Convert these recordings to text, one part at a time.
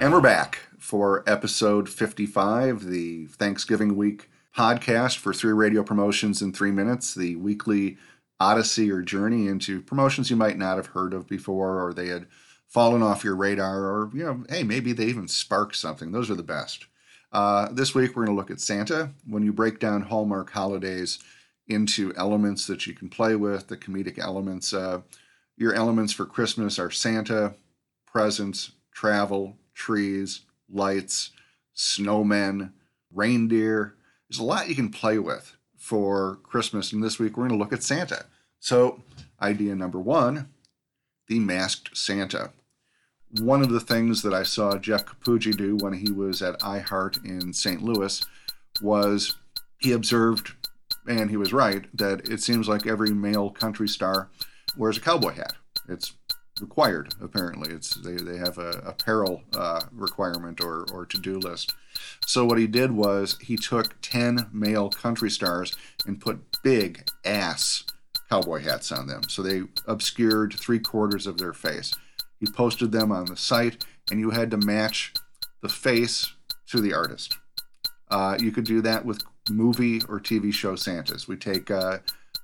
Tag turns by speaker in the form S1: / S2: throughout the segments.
S1: And we're back for episode 55, the Thanksgiving week podcast for three radio promotions in three minutes, the weekly odyssey or journey into promotions you might not have heard of before or they had fallen off your radar or, you know, hey, maybe they even sparked something. Those are the best. Uh, this week we're going to look at Santa. When you break down Hallmark holidays into elements that you can play with, the comedic elements, uh, your elements for Christmas are Santa, presents, travel, trees, lights, snowmen, reindeer. There's a lot you can play with for Christmas. And this week we're going to look at Santa. So, idea number one the masked Santa. One of the things that I saw Jeff Capucci do when he was at iHeart in St. Louis was he observed, and he was right, that it seems like every male country star wears a cowboy hat. It's required apparently. It's they, they have a apparel uh, requirement or, or to-do list. So what he did was he took 10 male country stars and put big ass cowboy hats on them. So they obscured three quarters of their face. He posted them on the site and you had to match the face to the artist. Uh, you could do that with movie or tv show santas. We take uh,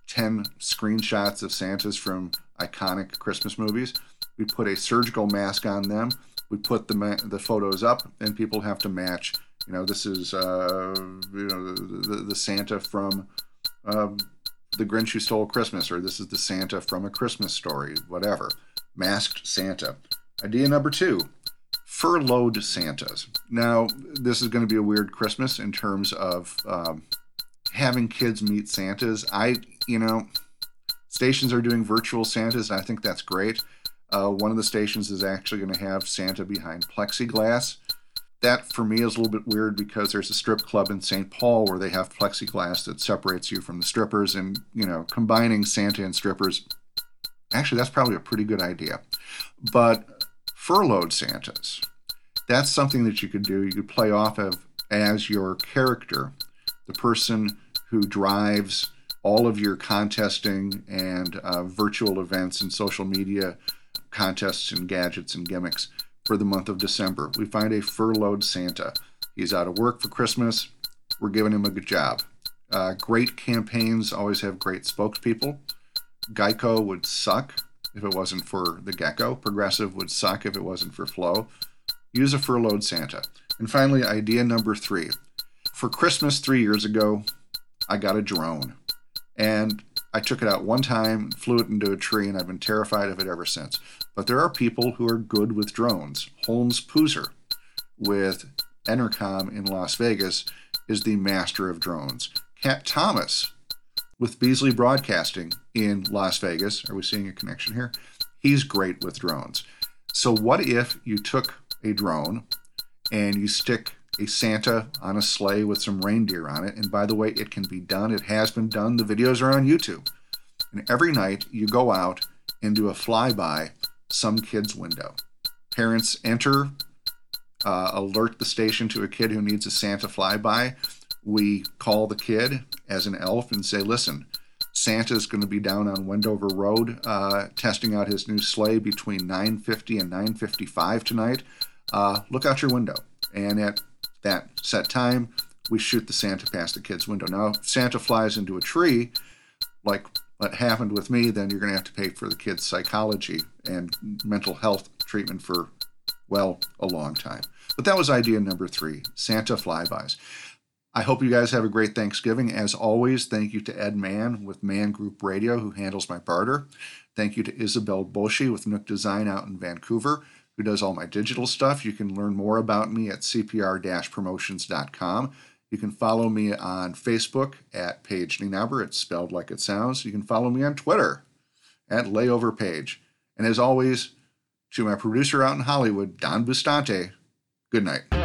S1: 10 screenshots of santas from iconic Christmas movies. We put a surgical mask on them. We put the ma- the photos up, and people have to match. You know, this is uh, you know the, the Santa from um, the Grinch Who Stole Christmas, or this is the Santa from A Christmas Story, whatever. Masked Santa. Idea number two furloughed Santas. Now, this is going to be a weird Christmas in terms of um, having kids meet Santas. I, you know, Stations are doing virtual Santas, and I think that's great. Uh, one of the stations is actually going to have Santa behind plexiglass. That for me is a little bit weird because there's a strip club in St. Paul where they have plexiglass that separates you from the strippers, and you know, combining Santa and strippers. Actually, that's probably a pretty good idea. But furloughed Santas, that's something that you could do. You could play off of as your character, the person who drives all of your contesting and uh, virtual events and social media contests and gadgets and gimmicks for the month of December. We find a furloughed Santa. He's out of work for Christmas. We're giving him a good job. Uh, great campaigns always have great spokespeople. Geico would suck if it wasn't for the gecko. Progressive would suck if it wasn't for Flo. Use a furloughed Santa. And finally, idea number three. For Christmas three years ago, I got a drone. And I took it out one time, flew it into a tree, and I've been terrified of it ever since. But there are people who are good with drones. Holmes Pooser with Entercom in Las Vegas is the master of drones. Cat Thomas with Beasley Broadcasting in Las Vegas. Are we seeing a connection here? He's great with drones. So, what if you took a drone and you stick a Santa on a sleigh with some reindeer on it. And by the way, it can be done. It has been done. The videos are on YouTube. And every night you go out and do a flyby some kid's window. Parents enter, uh, alert the station to a kid who needs a Santa flyby. We call the kid as an elf and say, listen, Santa's going to be down on Wendover Road uh, testing out his new sleigh between 9.50 and 9.55 tonight. Uh, look out your window. And at that set time, we shoot the Santa past the kid's window. Now, if Santa flies into a tree, like what happened with me, then you're going to have to pay for the kid's psychology and mental health treatment for, well, a long time. But that was idea number three Santa flybys. I hope you guys have a great Thanksgiving. As always, thank you to Ed Mann with Mann Group Radio, who handles my barter. Thank you to Isabel Boshi with Nook Design out in Vancouver who does all my digital stuff. You can learn more about me at cpr promotions.com. You can follow me on Facebook at Paige Nienaber. It's spelled like it sounds. You can follow me on Twitter at Layover Page. And as always, to my producer out in Hollywood, Don Bustante, good night.